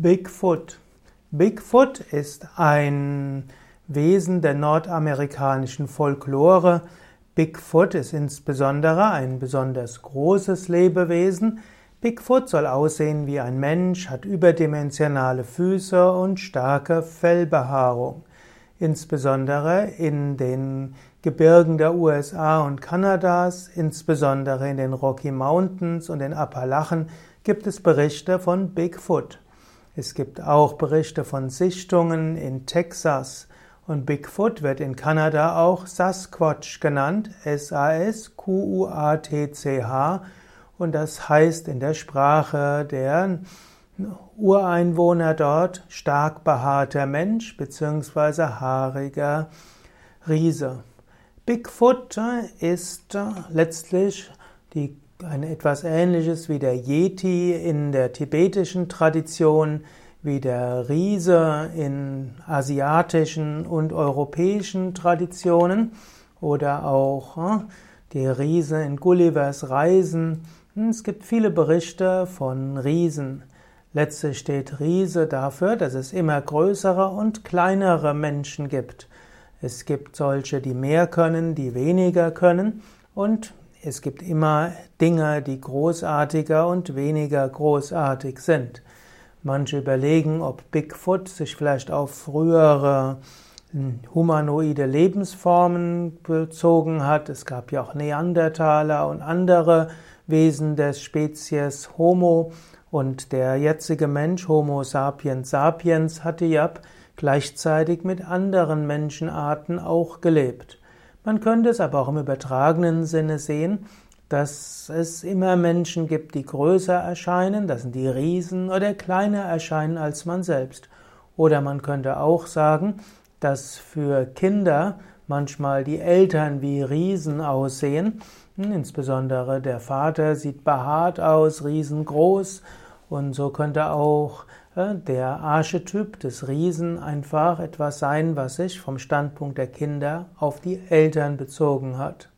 Bigfoot. Bigfoot ist ein Wesen der nordamerikanischen Folklore. Bigfoot ist insbesondere ein besonders großes Lebewesen. Bigfoot soll aussehen wie ein Mensch, hat überdimensionale Füße und starke Fellbehaarung. Insbesondere in den Gebirgen der USA und Kanadas, insbesondere in den Rocky Mountains und den Appalachen, gibt es Berichte von Bigfoot. Es gibt auch Berichte von Sichtungen in Texas und Bigfoot wird in Kanada auch Sasquatch genannt, S-A-S-Q-U-A-T-C-H und das heißt in der Sprache der Ureinwohner dort stark behaarter Mensch bzw. haariger Riese. Bigfoot ist letztlich die ein etwas ähnliches wie der Yeti in der tibetischen Tradition, wie der Riese in asiatischen und europäischen Traditionen oder auch hm, der Riese in Gullivers Reisen. Hm, es gibt viele Berichte von Riesen. Letztlich steht Riese dafür, dass es immer größere und kleinere Menschen gibt. Es gibt solche, die mehr können, die weniger können und es gibt immer Dinge, die großartiger und weniger großartig sind. Manche überlegen, ob Bigfoot sich vielleicht auf frühere hm, humanoide Lebensformen bezogen hat. Es gab ja auch Neandertaler und andere Wesen der Spezies Homo. Und der jetzige Mensch, Homo sapiens sapiens, hatte ja gleichzeitig mit anderen Menschenarten auch gelebt. Man könnte es aber auch im übertragenen Sinne sehen, dass es immer Menschen gibt, die größer erscheinen, das sind die Riesen, oder kleiner erscheinen als man selbst. Oder man könnte auch sagen, dass für Kinder manchmal die Eltern wie Riesen aussehen. Insbesondere der Vater sieht behaart aus, riesengroß. Und so könnte auch der Archetyp des Riesen einfach etwas sein, was sich vom Standpunkt der Kinder auf die Eltern bezogen hat.